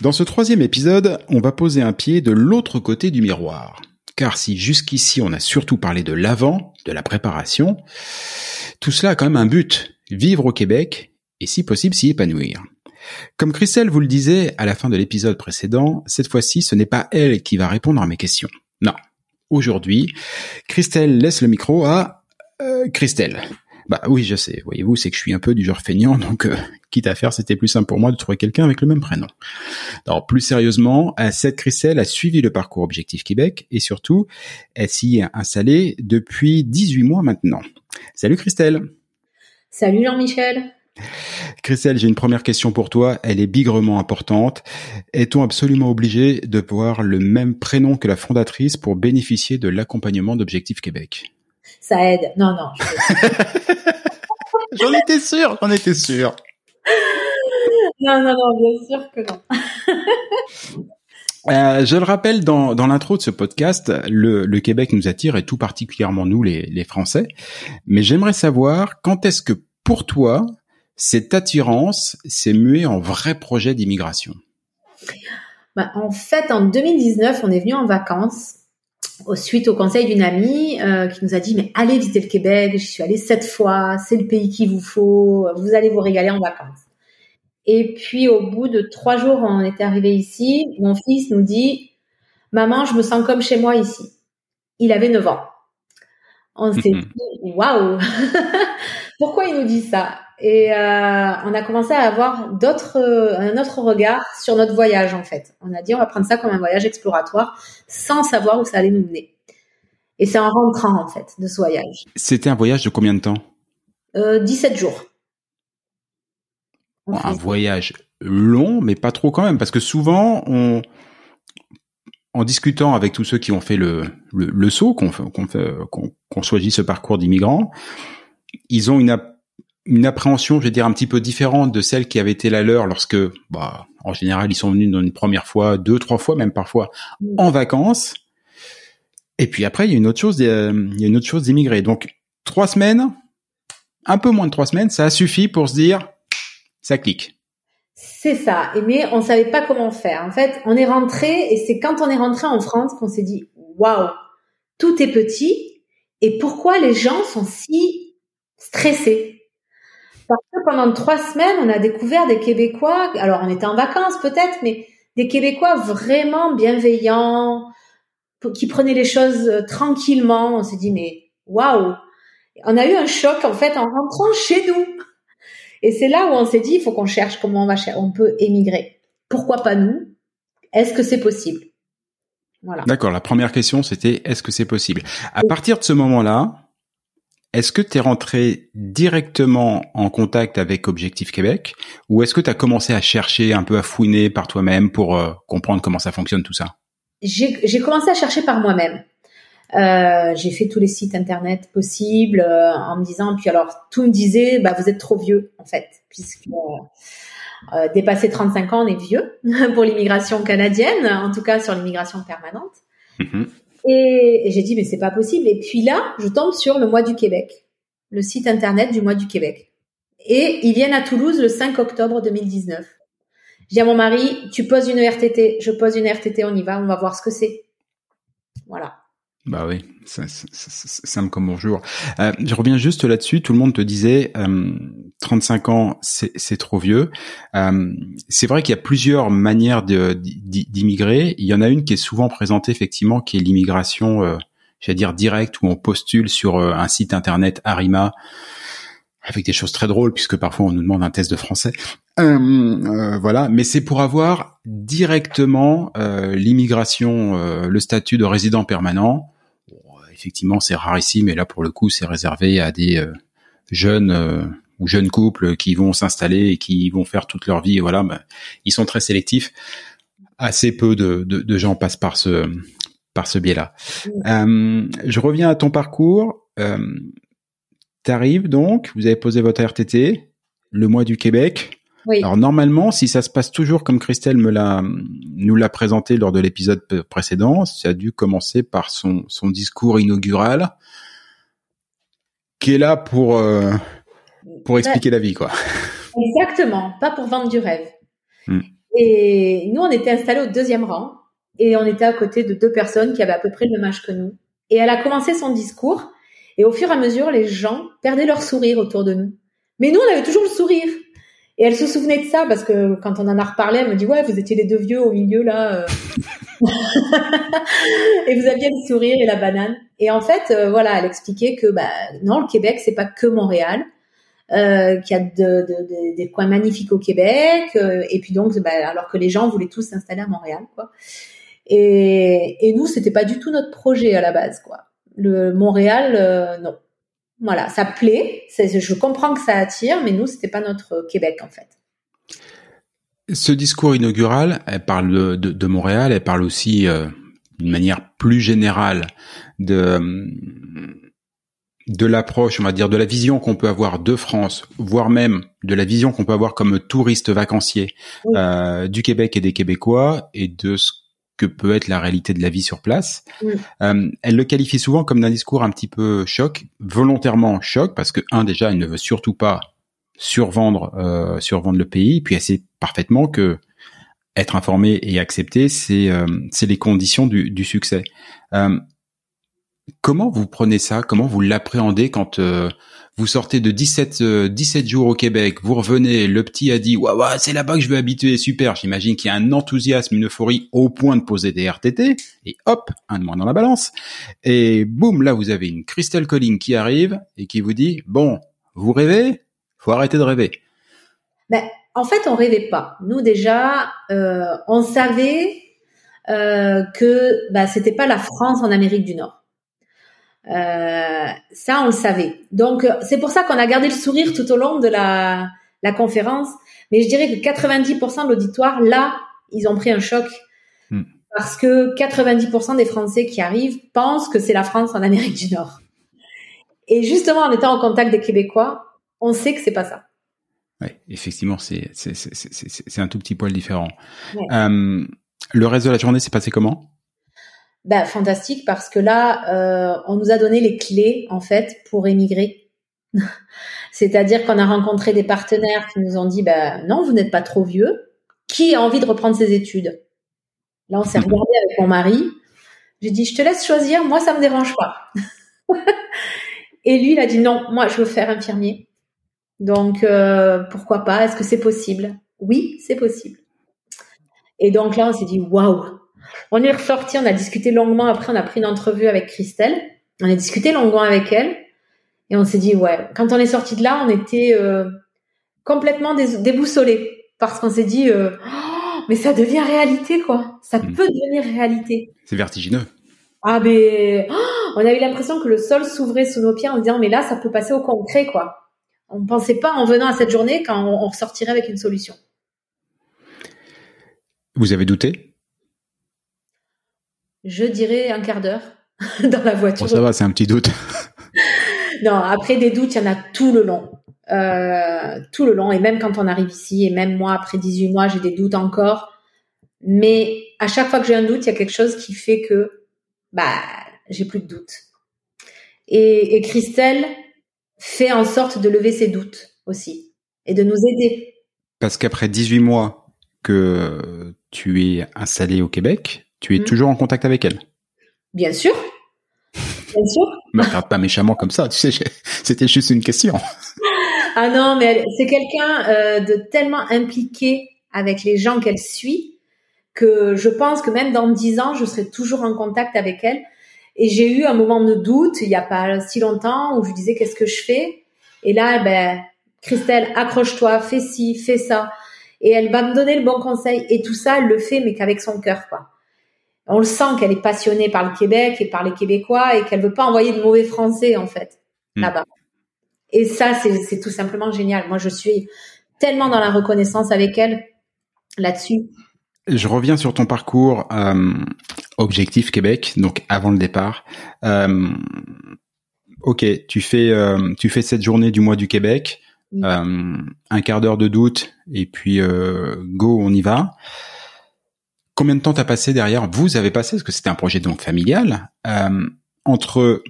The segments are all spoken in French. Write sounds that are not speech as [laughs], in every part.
Dans ce troisième épisode, on va poser un pied de l'autre côté du miroir. Car si jusqu'ici on a surtout parlé de l'avant, de la préparation, tout cela a quand même un but, vivre au Québec et si possible s'y épanouir. Comme Christelle vous le disait à la fin de l'épisode précédent, cette fois-ci ce n'est pas elle qui va répondre à mes questions. Non. Aujourd'hui, Christelle laisse le micro à euh, Christelle. Bah oui, je sais. Voyez-vous, c'est que je suis un peu du genre feignant, [laughs] donc euh, quitte à faire, c'était plus simple pour moi de trouver quelqu'un avec le même prénom. Alors plus sérieusement, cette Christelle a suivi le parcours Objectif Québec et surtout, elle s'y est installée depuis 18 mois maintenant. Salut Christelle. Salut Jean-Michel. Christelle, j'ai une première question pour toi. Elle est bigrement importante. Est-on absolument obligé de voir le même prénom que la fondatrice pour bénéficier de l'accompagnement d'Objectif Québec? Ça aide. Non, non. [laughs] j'en étais sûr, j'en étais sûr. Non, non, non, bien sûr que non. Euh, je le rappelle dans, dans l'intro de ce podcast, le, le, Québec nous attire et tout particulièrement nous les, les Français. Mais j'aimerais savoir quand est-ce que pour toi cette attirance s'est muée en vrai projet d'immigration? Bah, En fait, en 2019, on est venu en vacances suite au conseil d'une amie euh, qui nous a dit mais allez visiter le Québec, j'y suis allée sept fois, c'est le pays qu'il vous faut, vous allez vous régaler en vacances. Et puis au bout de trois jours, on était arrivé ici, mon fils nous dit maman, je me sens comme chez moi ici. Il avait 9 ans. On s'est dit waouh, [laughs] pourquoi il nous dit ça? Et euh, on a commencé à avoir d'autres, euh, un autre regard sur notre voyage en fait. On a dit on va prendre ça comme un voyage exploratoire sans savoir où ça allait nous mener. Et c'est en rentrant en fait de ce voyage. C'était un voyage de combien de temps? Euh, 17 jours. un voyage long, mais pas trop quand même, parce que souvent on, en discutant avec tous ceux qui ont fait le, le, le saut, qu'on qu'on qu'on choisit ce parcours d'immigrants, ils ont une une appréhension, je vais dire, un petit peu différente de celle qui avait été la leur lorsque, bah, en général, ils sont venus dans une première fois, deux, trois fois, même parfois, mm. en vacances. Et puis après, il y a une autre chose, euh, il y a une autre chose d'immigrer. Donc, trois semaines, un peu moins de trois semaines, ça a suffi pour se dire, ça clique. C'est ça. Mais on savait pas comment faire. En fait, on est rentré, et c'est quand on est rentré en France qu'on s'est dit, waouh, tout est petit, et pourquoi les gens sont si stressés? Parce que pendant trois semaines, on a découvert des Québécois, alors on était en vacances peut-être, mais des Québécois vraiment bienveillants, qui prenaient les choses euh, tranquillement. On s'est dit, mais waouh On a eu un choc en fait en rentrant chez nous. Et c'est là où on s'est dit, il faut qu'on cherche comment on va on peut émigrer. Pourquoi pas nous? Est-ce que c'est possible? Voilà. D'accord. La première question, c'était est-ce que c'est possible? À partir de ce moment-là, est-ce que tu es rentré directement en contact avec Objectif Québec ou est-ce que tu as commencé à chercher un peu à fouiner par toi-même pour euh, comprendre comment ça fonctionne tout ça? J'ai commencé à chercher par moi-même. Euh, j'ai fait tous les sites internet possibles euh, en me disant puis alors tout me disait bah vous êtes trop vieux en fait puisque euh, dépasser 35 ans on est vieux [laughs] pour l'immigration canadienne en tout cas sur l'immigration permanente. Mm-hmm. Et, j'ai dit mais c'est pas possible. Et puis là, je tombe sur le mois du Québec, le site internet du mois du Québec. Et ils viennent à Toulouse le 5 octobre 2019. Je dis à mon mari, tu poses une RTT, je pose une RTT, on y va, on va voir ce que c'est. Voilà. Bah oui, c'est simple comme bonjour. Euh, je reviens juste là-dessus. Tout le monde te disait euh, 35 ans, c'est trop vieux. Euh, c'est vrai qu'il y a plusieurs manières d'immigrer. Il y en a une qui est souvent présentée effectivement, qui est l'immigration, euh, j'allais dire directe, où on postule sur euh, un site internet Arima avec des choses très drôles puisque parfois on nous demande un test de français. Euh, euh voilà, mais c'est pour avoir directement euh, l'immigration, le statut de résident permanent. Effectivement, c'est rarissime, mais là pour le coup, c'est réservé à des jeunes ou jeunes couples qui vont s'installer et qui vont faire toute leur vie. Et voilà, bah, ils sont très sélectifs. Assez peu de, de, de gens passent par ce par ce biais-là. Euh, je reviens à ton parcours. Euh, T'arrives donc, vous avez posé votre RTT, le mois du Québec. Oui. Alors normalement, si ça se passe toujours comme Christelle me l'a nous l'a présenté lors de l'épisode précédent, ça a dû commencer par son son discours inaugural, qui est là pour euh, pour expliquer la vie, quoi. Exactement, pas pour vendre du rêve. Hmm. Et nous, on était installés au deuxième rang et on était à côté de deux personnes qui avaient à peu près le même âge que nous. Et elle a commencé son discours et au fur et à mesure, les gens perdaient leur sourire autour de nous. Mais nous, on avait toujours le sourire. Et elle se souvenait de ça parce que quand on en a reparlé, elle me dit ouais, vous étiez les deux vieux au milieu là, euh. [laughs] et vous aviez le sourire et la banane. Et en fait, euh, voilà, elle expliquait que bah non, le Québec c'est pas que Montréal, euh, qu'il y a de, de, des coins magnifiques au Québec, euh, et puis donc bah, alors que les gens voulaient tous s'installer à Montréal, quoi. Et, et nous, c'était pas du tout notre projet à la base, quoi. Le Montréal, euh, non. Voilà, ça plaît. Je comprends que ça attire, mais nous, c'était pas notre Québec en fait. Ce discours inaugural, elle parle de, de, Montréal, elle parle aussi euh, d'une manière plus générale de de l'approche, on va dire, de la vision qu'on peut avoir de France, voire même de la vision qu'on peut avoir comme touriste vacancier euh, du Québec et des Québécois, et de ce que peut être la réalité de la vie sur place. Euh, elle le qualifie souvent comme d'un discours un petit peu choc, volontairement choc, parce que un déjà, elle ne veut surtout pas survendre euh, survendre le pays, puis elle sait parfaitement que être informé et accepté, c'est euh, c'est les conditions du, du succès. Comment vous prenez ça? Comment vous l'appréhendez quand euh, vous sortez de 17 17 euh, jours au Québec, vous revenez, le petit a dit waouh, c'est là-bas que je veux habiter, super. J'imagine qu'il y a un enthousiasme, une euphorie au point de poser des RTT et hop, un de moins dans la balance. Et boum, là vous avez une Crystal Colling qui arrive et qui vous dit bon, vous rêvez, faut arrêter de rêver. Ben, en fait, on rêvait pas. Nous déjà, euh, on savait euh, que bah, c'était pas la France en Amérique du Nord. Euh, ça, on le savait. Donc, euh, c'est pour ça qu'on a gardé le sourire tout au long de la, la conférence. Mais je dirais que 90% de l'auditoire, là, ils ont pris un choc. Hmm. Parce que 90% des Français qui arrivent pensent que c'est la France en Amérique du Nord. Et justement, en étant en contact des Québécois, on sait que c'est pas ça. Oui, effectivement, c'est un tout petit poil différent. Euh, le reste de la journée s'est passé comment? Ben, fantastique parce que là, euh, on nous a donné les clés en fait pour émigrer. [laughs] C'est-à-dire qu'on a rencontré des partenaires qui nous ont dit, ben non, vous n'êtes pas trop vieux. Qui a envie de reprendre ses études? Là, on s'est regardé avec mon mari. J'ai dit, je te laisse choisir. Moi, ça me dérange pas. [laughs] Et lui, il a dit non, moi, je veux faire infirmier. Donc, euh, pourquoi pas? Est-ce que c'est possible? Oui, c'est possible. Et donc là, on s'est dit, waouh, on est ressorti, on a discuté longuement. Après, on a pris une entrevue avec Christelle. On a discuté longuement avec elle. Et on s'est dit, ouais, quand on est sorti de là, on était euh, complètement déboussolés. Parce qu'on s'est dit, euh, oh, mais ça devient réalité, quoi. Ça mm. peut devenir réalité. C'est vertigineux. Ah, mais oh, on a eu l'impression que le sol s'ouvrait sous nos pieds en se disant, mais là, ça peut passer au concret, quoi. On ne pensait pas en venant à cette journée quand on ressortirait avec une solution. Vous avez douté? Je dirais un quart d'heure [laughs] dans la voiture. ça va, c'est un petit doute. [laughs] non, après des doutes, il y en a tout le long. Euh, tout le long. Et même quand on arrive ici, et même moi, après 18 mois, j'ai des doutes encore. Mais à chaque fois que j'ai un doute, il y a quelque chose qui fait que bah j'ai plus de doutes. Et, et Christelle fait en sorte de lever ses doutes aussi et de nous aider. Parce qu'après 18 mois que tu es installé au Québec, tu es mmh. toujours en contact avec elle? Bien sûr. Bien sûr. Me regarde pas méchamment comme ça, tu sais, c'était juste une question. ah non, mais c'est quelqu'un euh, de tellement impliqué avec les gens qu'elle suit que je pense que même dans dix ans, je serai toujours en contact avec elle. Et j'ai eu un moment de doute il y a pas si longtemps où je disais qu'est-ce que je fais? Et là, ben, Christelle, accroche-toi, fais ci, fais ça. Et elle va me donner le bon conseil. Et tout ça, elle le fait, mais qu'avec son cœur, quoi. On le sent qu'elle est passionnée par le Québec et par les Québécois et qu'elle veut pas envoyer de mauvais Français, en fait, hmm. là-bas. Et ça, c'est tout simplement génial. Moi, je suis tellement dans la reconnaissance avec elle là-dessus. Je reviens sur ton parcours euh, Objectif Québec, donc avant le départ. Euh, ok, tu fais euh, tu fais cette journée du mois du Québec, un quart d'heure de doute et puis go, on y va. Combien de temps t'as passé derrière? Vous avez passé parce que c'était un projet donc familial entre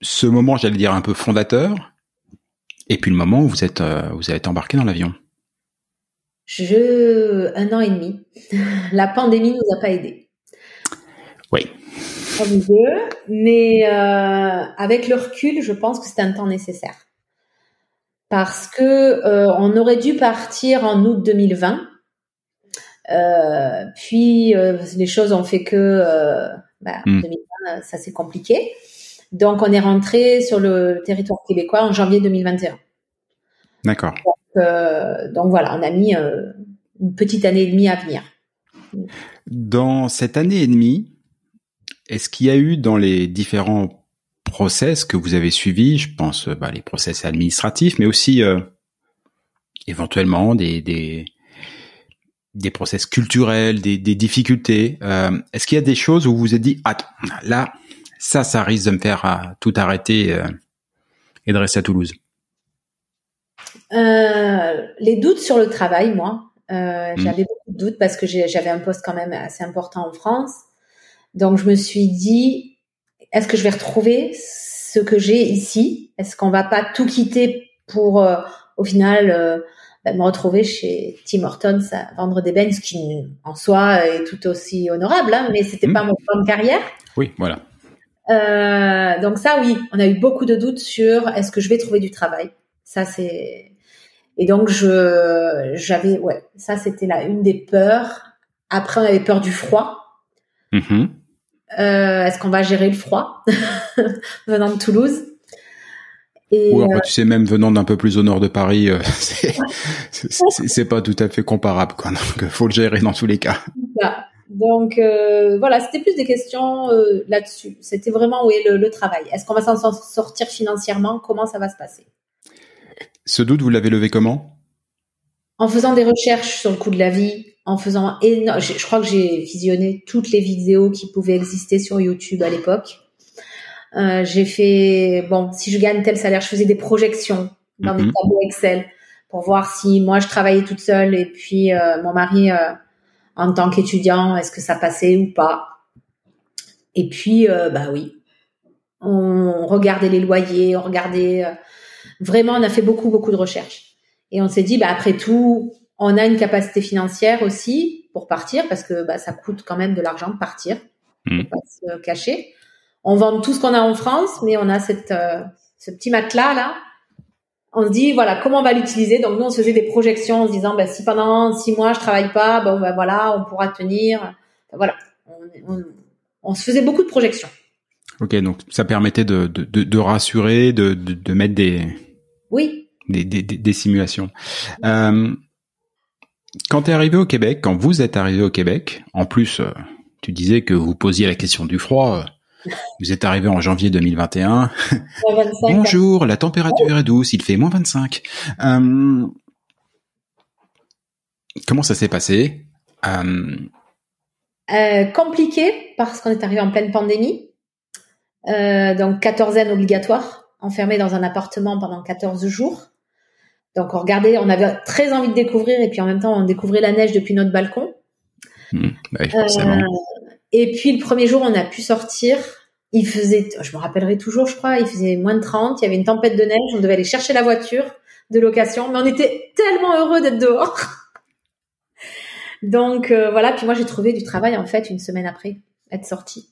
ce moment, j'allais dire un peu fondateur, et puis le moment où vous êtes vous avez embarqué dans l'avion. Je, un an et demi. [laughs] La pandémie nous a pas aidés. Oui. mais euh, avec le recul, je pense que c'est un temps nécessaire parce que euh, on aurait dû partir en août 2020. Euh, puis les choses ont fait que bah, 2020, hmm. ça s'est compliqué. Donc on est rentré sur le territoire québécois en janvier 2021. D'accord. Euh, donc voilà, on a mis euh, une petite année et demie à venir. Dans cette année et demie, est-ce qu'il y a eu dans les différents process que vous avez suivis, je pense bah, les process administratifs, mais aussi euh, éventuellement des, des, des process culturels, des, des difficultés. Euh, Est-ce qu'il y a des choses où vous vous êtes dit, ah, là, ça, ça risque de me faire tout arrêter et de rester à Toulouse? Euh, les doutes sur le travail, moi. Euh, hmm. J'avais beaucoup de doutes parce que j'avais un poste quand même assez important en France. Donc je me suis dit, est-ce que je vais retrouver ce que j'ai ici? Est-ce qu'on va pas tout quitter pour euh, au final euh, bah, me retrouver chez Tim Hortons à vendre des beignes, ce qui en soi est tout aussi honorable, hein, mais c'était hmm. pas mon plan de carrière. Oui, voilà. Euh, donc ça, oui, on a eu beaucoup de doutes sur est-ce que je vais trouver du travail. Ça, c'est et donc je j'avais ouais, ça c'était là une des peurs. Après on avait peur du froid. Mm-hmm. Euh, Est-ce qu'on va gérer le froid [laughs] venant de Toulouse? Et euh, tu sais même venant d'un peu plus au nord de Paris, euh, [laughs] c'est pas tout à fait comparable quoi. Donc faut le gérer dans tous les cas. Donc euh, voilà, c'était plus des questions euh, là-dessus. C'était vraiment où est le, le travail. Est-ce qu'on va s'en sortir financièrement? Comment ça va se passer? Ce doute, vous l'avez levé comment? En faisant des recherches sur le coût de la vie, en faisant énorme. Je, crois que j'ai visionné toutes les vidéos qui pouvaient exister sur YouTube à l'époque. Euh, j'ai fait bon, si je gagne tel salaire, je faisais des projections dans des mhm. tableaux Excel pour voir si moi je travaillais toute seule et puis euh, mon mari euh, en tant qu'étudiant, est-ce que ça passait ou pas? Et puis bah oui, on regardait les loyers, on regardait Vraiment, on a fait beaucoup, beaucoup de recherches. Et on s'est dit, bah, après tout, on a une capacité financière aussi pour partir parce que bah, ça coûte quand même de l'argent de partir. On mmh. pas se cacher. On vend tout ce qu'on a en France, mais on a cette, euh, ce petit matelas là. On se dit voilà comment on va l'utiliser? Donc nous on se faisait des projections en se disant bah, si pendant six mois je travaille pas, bon bah, voilà on pourra tenir. voilà, on, on se faisait beaucoup de projections. Ok, donc ça permettait de, de, de, de rassurer, de, de, mettre des, oui. Des, des, des simulations. Euh, quand tu es arrivé au Québec, quand vous êtes arrivé au Québec, en plus, euh, tu disais que vous posiez la question du froid. Euh, vous êtes arrivé en janvier 2021. Bonjour, la température est douce, il fait moins 25. Euh, comment ça s'est passé? Euh, Compliqué parce qu'on est arrivé en pleine pandémie. donc quatorzaine obligatoire enfermé dans un appartement pendant 14 jours. Donc on regardait, on avait très envie de découvrir et puis en même temps on découvrait la neige depuis notre balcon. Mmh, bah euh, et puis le premier jour, on a pu sortir. Il faisait, je me rappellerai toujours, je crois, il faisait moins de 30. Il y avait une tempête de neige. On devait aller chercher la voiture de location, mais on était tellement heureux d'être dehors. Donc euh, voilà. Puis moi, j'ai trouvé du travail en fait une semaine après être sortie.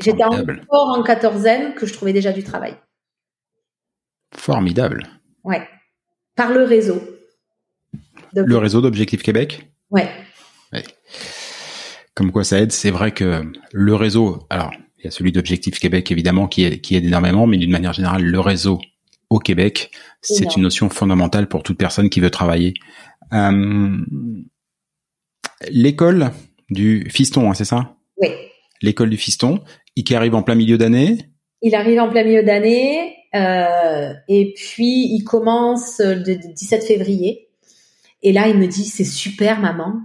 J'étais encore en quatorzaine que je trouvais déjà du travail. Formidable. Ouais. Par le réseau. Le réseau d'Objectif Québec? Ouais. ouais. Comme quoi ça aide. C'est vrai que le réseau. Alors, il y a celui d'Objectif Québec évidemment qui aide, qui aide énormément, mais d'une manière générale, le réseau au Québec, c'est une notion fondamentale pour toute personne qui veut travailler. Euh, l'école du fiston, hein, c'est ça? Oui. L'école du fiston, il qui arrive en plein milieu d'année? Il arrive en plein milieu d'année euh, et puis il commence le 17 février. Et là, il me dit c'est super, maman.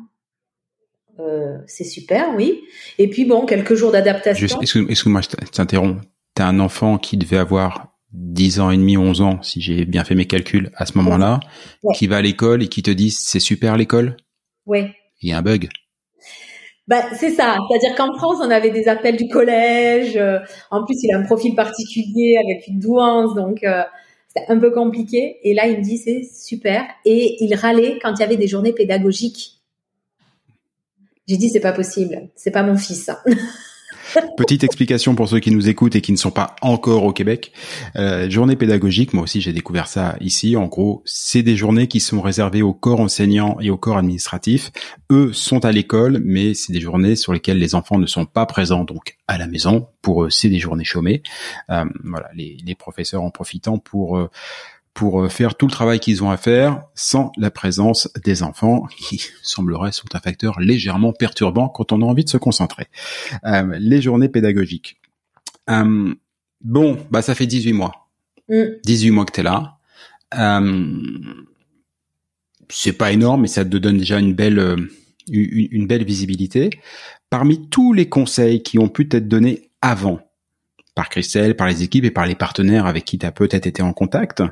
Euh, c'est super, oui. Et puis bon, quelques jours d'adaptation. Excuse-moi, je t'interromps. T'as un enfant qui devait avoir 10 ans et demi, 11 ans, si j'ai bien fait mes calculs à ce moment-là, qui va à l'école et qui te dit c'est super l'école. Ouais. Il y a un bug. Bah, c'est ça. C'est-à-dire qu'en France, on avait des appels du collège. Euh, en plus, il a un profil particulier avec une douance, donc euh, c'était un peu compliqué. Et là, il me dit c'est super. Et il râlait quand il y avait des journées pédagogiques. J'ai dit c'est pas possible. C'est pas mon fils. [laughs] Petite explication pour ceux qui nous écoutent et qui ne sont pas encore au Québec. Euh, journée pédagogique, moi aussi j'ai découvert ça ici. En gros, c'est des journées qui sont réservées au corps enseignant et au corps administratif. Eux sont à l'école, mais c'est des journées sur lesquelles les enfants ne sont pas présents, donc à la maison. Pour eux, c'est des journées chômées. Euh, voilà, les, les, professeurs en profitant pour euh, pour euh, faire tout le travail qu'ils ont à faire sans la présence des enfants qui [laughs] semblerait sont un facteur légèrement perturbant quand on a envie de se concentrer. Euh, les journées pédagogiques. Euh, bon, bah ça fait 18 mois. 18 mm. mois que tu es là. Euh, c'est pas énorme, mais ça te donne déjà une belle, euh, une, une belle visibilité. Parmi tous les conseils qui ont pu t'être donnés avant, par Christelle, par les équipes et par les partenaires avec qui tu as peut-être été en contact,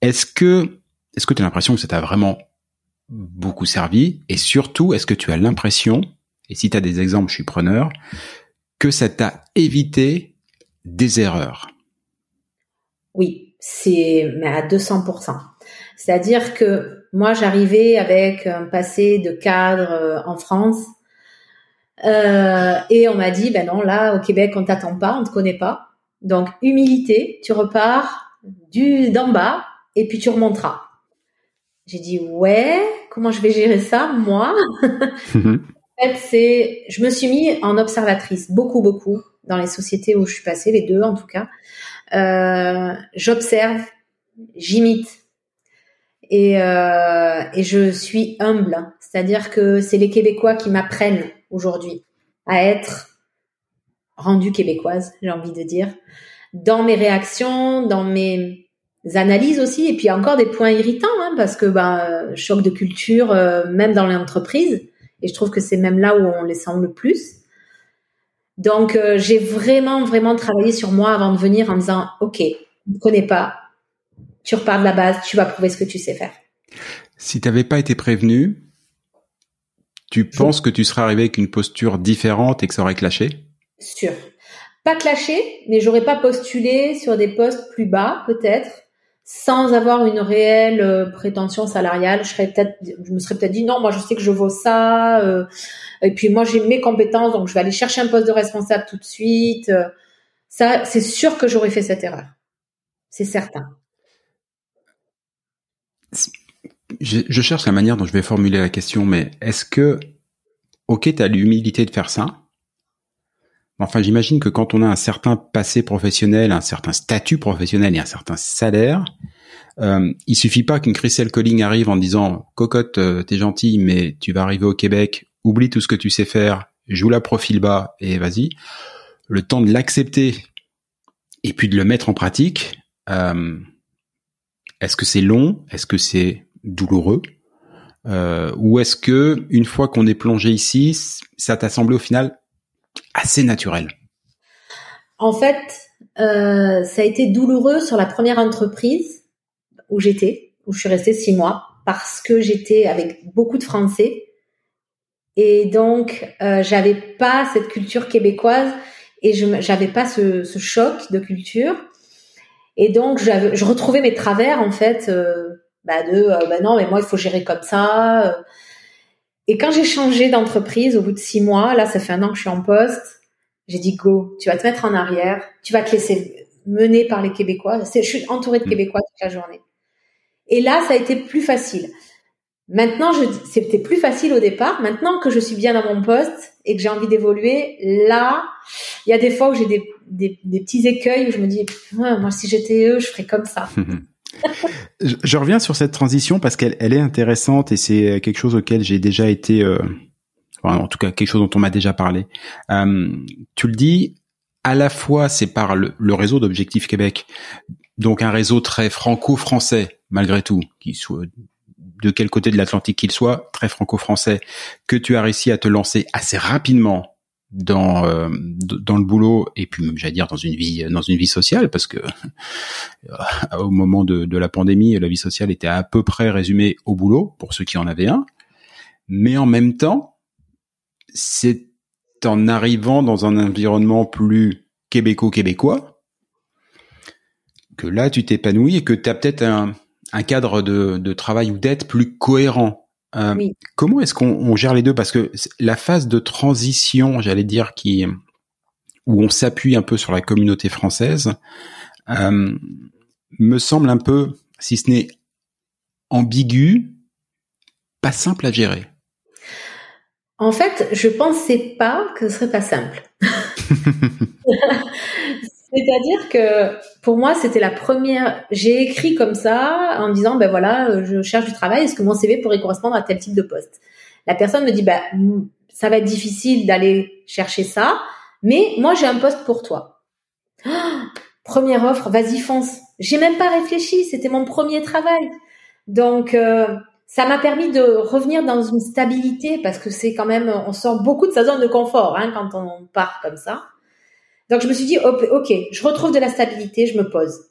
est-ce que est-ce que tu as l'impression que ça t'a vraiment beaucoup servi? Et surtout est-ce que tu as l'impression et si tu as des exemples, je suis preneur, que ça t'a évité des erreurs? Oui, c'est mais à 200% C'est-à-dire que moi j'arrivais avec un passé de cadre euh, en France euh, et on m'a dit ben non là au Québec on t'attend pas, on te connaît pas. Donc humilité, tu repars du d'en bas et puis tu remonteras. J'ai dit ouais, comment je vais gérer ça moi? [laughs] Mhm. En fait, c'est, je me suis mis en observatrice beaucoup beaucoup dans les sociétés où je suis passée, les deux en tout cas. Euh, j'observe, j'imite et, euh, et je suis humble. C'est-à-dire que c'est les Québécois qui m'apprennent aujourd'hui à être rendue québécoise, j'ai envie de dire, dans mes réactions, dans mes analyses aussi, et puis encore des points irritants, hein, parce que bah, choc de culture, euh, même dans l'entreprise, et je trouve que c'est même là où on les sent le plus. Donc euh, j'ai vraiment, vraiment travaillé sur moi avant de venir en disant, OK, ne connais pas, tu repars de la base, tu vas prouver ce que tu sais faire. Si tu n'avais pas été prévenu, tu penses que tu serais arrivé avec une posture différente et que ça aurait clashé? Sûr. Pas clashé, mais j'aurais pas postulé sur des postes plus bas, peut-être sans avoir une réelle euh, prétention salariale, je serais peut-être, je me serais peut-être dit non, moi je sais que je vaux ça, euh, et puis moi j'ai mes compétences, donc je vais aller chercher un poste de responsable tout de suite. Euh. ça, c'est sûr que j'aurais fait cette erreur, c'est certain. Je, je, cherche la manière dont je vais formuler la question, mais est-ce que, ok, tu as l'humilité de faire ça, Enfin, j'imagine que quand on a un certain passé professionnel, un certain statut professionnel et un certain salaire, euh, il suffit pas qu'une Christelle Colling arrive en disant cocotte, euh, t'es gentil, mais tu vas arriver au Québec, oublie tout ce que tu sais faire, joue la profil bas et vas-y. Le temps de l'accepter et puis de le mettre en pratique. Euh, est-ce que c'est long? Est-ce que c'est douloureux? Euh, Ou est-ce que une fois qu'on est plongé ici, ça t'a semblé au final assez naturel En fait, euh, ça a été douloureux sur la première entreprise où j'étais, où je suis restée six mois, parce que j'étais avec beaucoup de Français Et donc, euh, j'avais pas cette culture québécoise et je j'avais pas ce, choc de culture. Et donc, je retrouvais mes travers en fait, euh, bah de, bah non, mais moi il faut gérer comme ça. Et quand j'ai changé d'entreprise au bout de six mois, là, ça fait un an que je suis en poste, j'ai dit go, tu vas te mettre en arrière, tu vas te laisser mener par les Québécois. Je suis entourée de mmh. Québécois toute la journée. Et là, ça a été plus facile. Maintenant, c'était plus facile au départ. Maintenant que je suis bien dans mon poste et que j'ai envie d'évoluer, là, il y a des fois où j'ai des, des, des, petits écueils où je me dis, moi, si j'étais eux, je ferais comme ça. [laughs] je, reviens sur cette transition parce qu'elle elle est intéressante et c'est quelque chose auquel j'ai déjà été, euh, en tout cas quelque chose dont on m'a déjà parlé. Euh, tu le dis, à la fois c'est par le, le réseau d'Objectif Québec, donc un réseau très franco-français malgré tout, qui soit de quel côté de l'Atlantique qu'il soit, très franco-français, que tu as réussi à te lancer assez rapidement dans euh, dans le boulot et puis même j'allais dire dans une vie dans une vie sociale parce que euh, au moment de, de la pandémie la vie sociale était à peu près résumée au boulot pour ceux qui en avaient un mais en même temps c'est en arrivant dans un environnement plus québéco-québécois que là tu t'épanouis et que tu as peut-être un un cadre de, de travail ou d'aide plus cohérent. Euh, comment est-ce qu'on gère les deux? Parce que la phase de transition, j'allais dire, qui où on s'appuie un peu sur la communauté française, euh, me semble un peu, si ce n'est ambigu, pas simple à gérer. En fait, je pensais pas que ce serait pas simple. [laughs] [laughs] C'est-à-dire que pour moi, c'était la première. J'ai écrit comme ça en disant, ben voilà, je cherche du travail. Est-ce que mon CV pourrait correspondre à tel type de poste? La personne me dit, ben ça va être difficile d'aller chercher ça, mais moi j'ai un poste pour toi. première offre, vas-y fonce. J'ai même pas réfléchi. C'était mon premier travail, donc euh, ça m'a permis de revenir dans une stabilité parce que c'est quand même, on sort beaucoup de sa zone de confort hein, quand on part comme ça. Donc je me suis dit, ok, je retrouve de la stabilité, je me pose.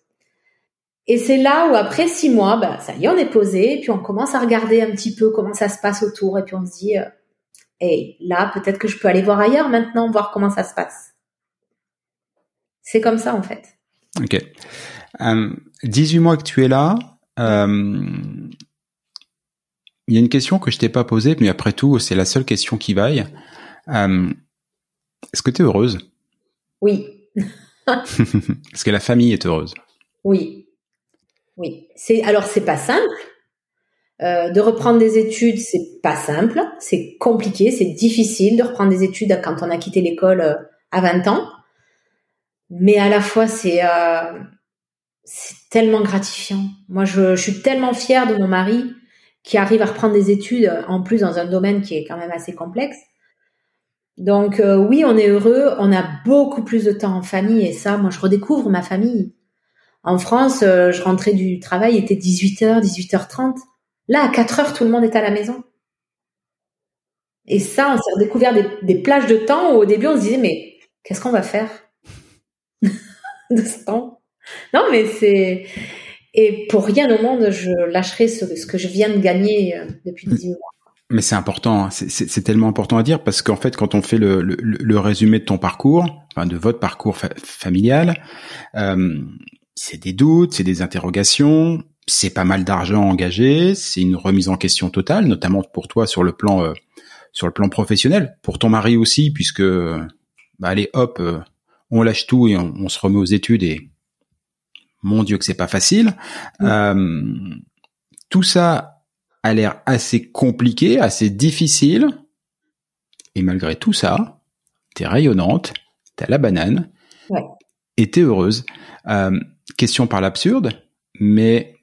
Et c'est là où après six mois, bah, ça y est, on est posé, et puis on commence à regarder un petit peu comment ça se passe autour, et puis on se dit, euh, hey, là, peut-être que je peux aller voir ailleurs maintenant, voir comment ça se passe. C'est comme ça en fait. Ok. 18 euh, mois que tu es là, euh, il y a une question que je t'ai pas posée, mais après tout, c'est la seule question qui vaille. Est-ce que tu es heureuse? Oui. [laughs] Est-ce que la famille est heureuse Oui. Oui. C'est alors c'est pas simple. Euh, de reprendre des études, c'est pas simple, c'est compliqué, c'est difficile de reprendre des études quand on a quitté l'école euh, à 20 ans. Mais à la fois, c'est euh, tellement gratifiant. Moi, je, je, suis tellement fière de mon mari qui arrive à reprendre des études en plus dans un domaine qui est quand même assez complexe. Donc euh, oui, on est heureux, on a beaucoup plus de temps en famille et ça, moi je redécouvre ma famille. En France, euh, je rentrais du travail, il était 18h, 18h30. Là, à 4h, tout le monde est à la maison. Et ça, on s'est redécouvert des, plages de temps où au début on se disait mais qu'est-ce qu'on va faire [laughs] de ce temps? Non, mais c'est et pour rien au monde, je lâcherai ce, ce que je viens de gagner euh, depuis 18 mois. Mais c'est important, hein. c'est tellement important à dire parce qu'en fait, quand on fait le, le, le, résumé de ton parcours, enfin de votre parcours familial, euh, c'est des doutes, c'est des interrogations, c'est pas mal d'argent engagé, c'est une remise en question totale, notamment pour toi sur le plan euh, sur le plan professionnel, pour ton mari aussi, puisque bah allez hop, euh, on lâche tout et on, se remet aux études et mon Dieu que c'est pas facile. Euh, tout ça a l'air assez compliqué, assez difficile. Et malgré tout ça, t'es rayonnante, t'as la banane, ouais. et t'es heureuse. Euh, question par l'absurde, mais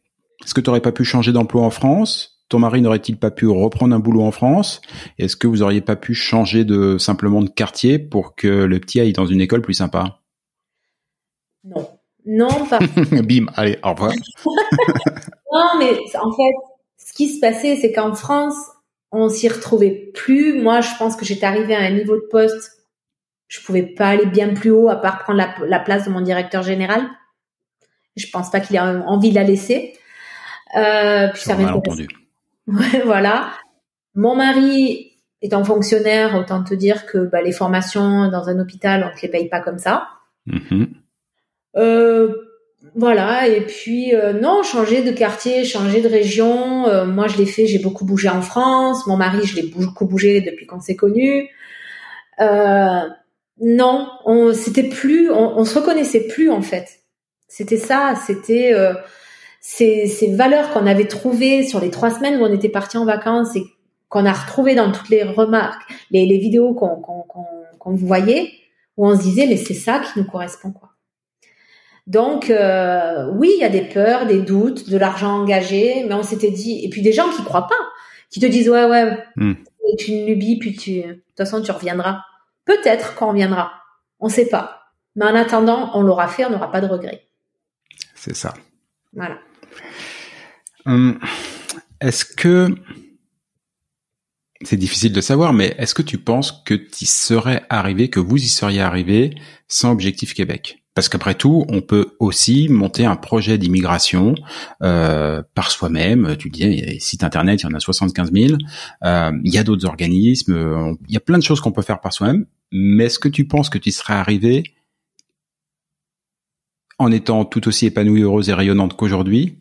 est-ce que t'aurais pas pu changer d'emploi en France? Ton mari n'aurait-il pas pu reprendre un boulot en France? Est-ce que vous auriez pas pu changer de simplement de quartier pour que le petit aille dans une école plus sympa? Non. Non, pas. [laughs] Bim, allez, au revoir. [laughs] non, mais en fait, qui se passait, c'est qu'en France, on s'y retrouvait plus. Moi, je pense que j'étais arrivée à un niveau de poste, je pouvais pas aller bien plus haut à part prendre la, place de mon directeur général. Je pense pas qu'il ait envie de la laisser. Euh, puis ça entendu. [laughs] voilà. Mon mari étant fonctionnaire, autant te dire que bah, les formations dans un hôpital, on ne les paye pas comme ça. Mhm. Euh, voilà, et puis euh, non, changer de quartier, changer de région. euh, moi, je l'ai fait, j'ai beaucoup bougé en France. Mon mari, je l'ai beaucoup bougé depuis qu'on s'est connus. Euh, non, on c'était plus, on, on se reconnaissait plus en fait. C'était ça, c'était euh, ces, valeurs qu'on avait trouvées sur les trois semaines où on était parti en vacances et qu'on a retrouvées dans toutes les remarques, les, les vidéos qu'on qu'on qu'on qu'on voyait, où on se disait mais c'est ça qui nous correspond quoi. Donc euh, oui, il y a des peurs, des doutes, de l'argent engagé, mais on s'était dit et puis des gens qui croient pas, qui te disent ouais ouais, Hmm. c'est une lubie puis tu de toute façon tu reviendras. Peut-être qu'on reviendra, on sait pas. Mais en attendant, on l'aura fait, on n'aura pas de regrets. C'est ça. Voilà. Hum, Est-ce que c'est difficile de savoir, mais est-ce que tu penses que tu serais arrivé, que vous y seriez arrivé sans Objectif Québec? Parce qu'après tout, on peut aussi monter un projet d'immigration euh, par soi-même. Tu dis, il y a sites internet, il y en a 75 000. Euh, il y a d'autres organismes. Il y a plein de choses qu'on peut faire par soi-même. Mais est-ce que tu penses que tu serais arrivé en étant tout aussi épanouie, heureuse et rayonnante qu'aujourd'hui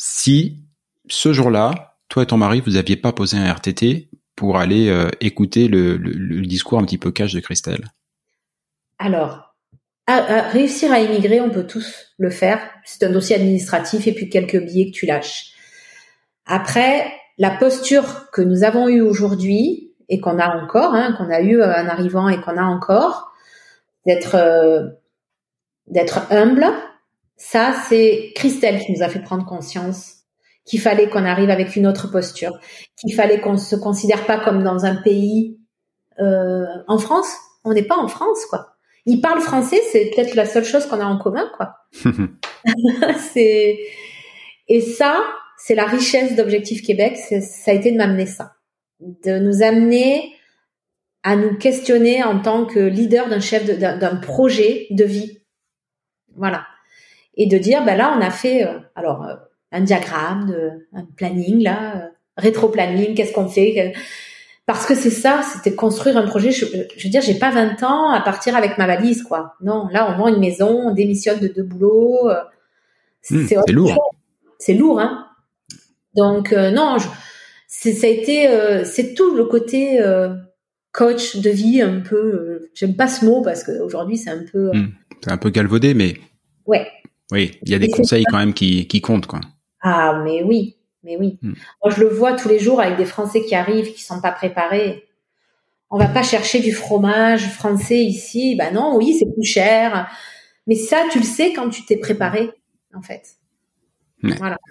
si ce jour-là, toi et ton mari, vous aviez pas posé un RTT pour aller euh, écouter le, le- le discours un petit peu cash de Christelle? Alors, réussir à immigrer, on peut tous le faire. C'est un dossier administratif et puis quelques billets que tu lâches. Après, la posture que nous avons eue aujourd'hui et qu'on a encore, hein, qu'on a eu en arrivant et qu'on a encore, d'être euh, d'être humble, ça c'est Christelle qui nous a fait prendre conscience qu'il fallait qu'on arrive avec une autre posture, qu'il fallait qu'on se considère pas comme dans un pays euh, en France. On n'est pas en France, quoi. Ils parlent français, c'est peut-être la seule chose qu'on a en commun, quoi. [laughs] [laughs] c'est et ça, c'est la richesse d'Objectif Québec. c'est- Ça a été de m'amener ça, de nous amener à nous questionner en tant que leader d'un chef de- d'un projet de vie, voilà, et de dire, ben là, on a fait euh, alors euh, un diagramme, de, un planning là, euh, rétro-planning, qu'est-ce qu'on fait parce que c'est ça, c'était construire un projet. Je, je veux dire, j'ai pas 20 ans à partir avec ma valise, quoi. Non, là, on vend une maison, on démissionne de deux boulots. euh, autre c'est lourd. C'est lourd, hein. Donc euh, non, je- ça a été, euh, c'est tout le côté euh, coach de vie un peu. J'aime pas ce mot parce qu'aujourd'hui c'est un peu. Hmm. C'est un peu galvaudé, mais Ouais. oui, il y a des conseils quand même qui, qui comptent, quoi. Ah, mais oui, mais oui. Hmm. Moi, je le vois tous les jours avec des Français qui arrivent, qui sont pas préparés. On va pas chercher du fromage français ici. Bah non, oui, c'est plus cher. Mais ça, tu le sais quand tu t'es préparé, en fait.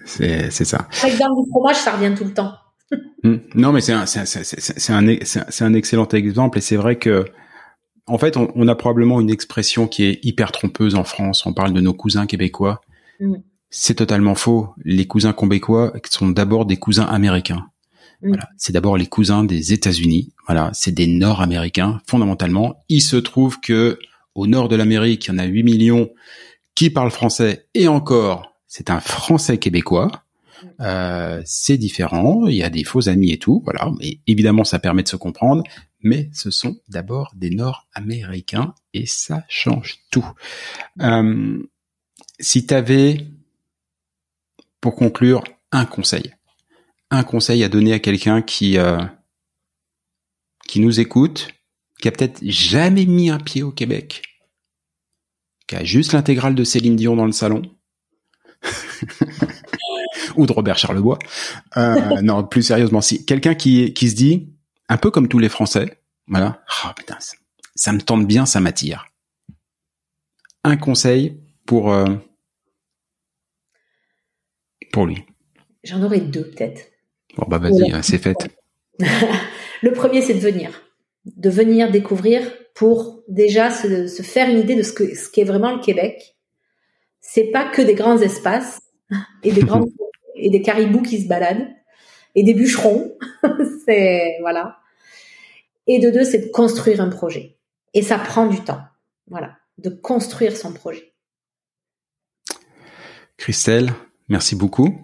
C'est c'est ça. L'exemple du fromage, ça revient tout le temps. [laughs] Hmm. Non, mais c'est un, excellent exemple et c'est vrai que, en fait, on, on a probablement une expression qui est hyper trompeuse en France. On parle de nos cousins québécois. Mm. C'est totalement faux. Les cousins québécois sont d'abord des cousins américains. Mm. Voilà. C'est d'abord les cousins des États-Unis. Voilà. C'est des Nord-Américains, fondamentalement. Il se trouve que, au nord de l'Amérique, il y en a 8 millions qui parlent français et encore, c'est un français québécois. Euh, c'est différent, il y a des faux amis et tout, voilà. Mais évidemment, ça permet de se comprendre. Mais ce sont d'abord des Nord-Américains et ça change tout. Euh, si t'avais, conclure, un conseil, un conseil à donner à quelqu'un qui euh, qui nous écoute, qui a peut-être jamais mis un pied au Québec, qui a juste l'intégrale de Céline Dion dans le salon. [laughs] ou de Robert Charlebois. Euh, non, plus sérieusement, si quelqu'un qui qui se dit un peu comme tous les Français, voilà, oh, putain, ça, ça me tente bien, ça m'attire. Un conseil pour euh, pour lui. J'en aurais deux peut-être. Bon bah vas-y, euh, c'est fait. [laughs] Le premier, c'est de venir, de venir découvrir pour déjà se, se faire une idée de ce que ce qu'est vraiment le Québec. C'est pas que des grands espaces [laughs] et des grands [laughs] et des caribous qui se baladent et des bûcherons. c'est voilà. Et de deux, c'est de construire un projet. Et ça prend du temps. Voilà, de construire son projet. Christelle, merci beaucoup.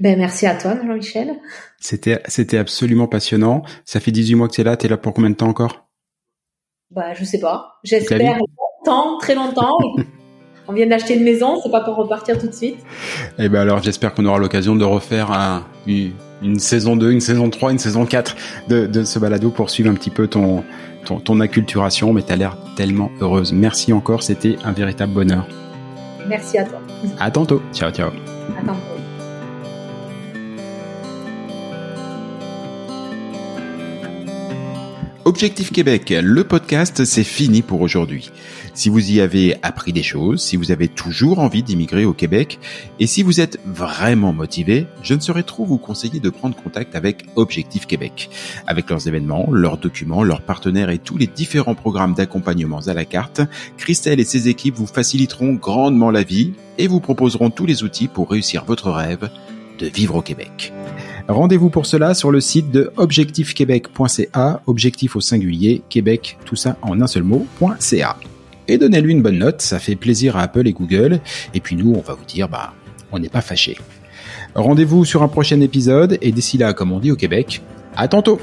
Ben merci à toi, Jean-Michel. C'était c'était absolument passionnant. Ça fait 18 mois que tu es là. Tu es là pour combien de temps encore? Bah je sais pas. J'espère longtemps, très longtemps. [laughs] on vient d'acheter une maison, c'est pas pour repartir tout de suite. Eh ben alors j'espère qu'on aura l'occasion de refaire un, une, saison 2, une saison 3, une saison 4 de, de ce balado pour suivre un petit peu ton, ton, ton acculturation, mais tu as l'air tellement heureuse. Merci encore, c'était un véritable bonheur. Merci à toi. À tantôt. Ciao, ciao. À tantôt. Objectif Québec, le podcast, c'est fini pour aujourd'hui. Si vous y avez appris des choses, si vous avez toujours envie d'immigrer au Québec, et si vous êtes vraiment motivé, je ne saurais trop vous conseiller de prendre contact avec Objectif Québec. Avec leurs événements, leurs documents, leurs partenaires et tous les différents programmes d'accompagnement à la carte, Christelle et ses équipes vous faciliteront grandement la vie et vous proposeront tous les outils pour réussir votre rêve de vivre au Québec. Rendez-vous pour cela sur le site de objectifquebec.ca, objectif au singulier, Québec, tout ça en un seul mot.ca. Et donnez-lui une bonne note, ça fait plaisir à Apple et Google. Et puis nous, on va vous dire, bah, on n'est pas fâchés. Rendez-vous sur un prochain épisode, et d'ici là, comme on dit au Québec, à tantôt!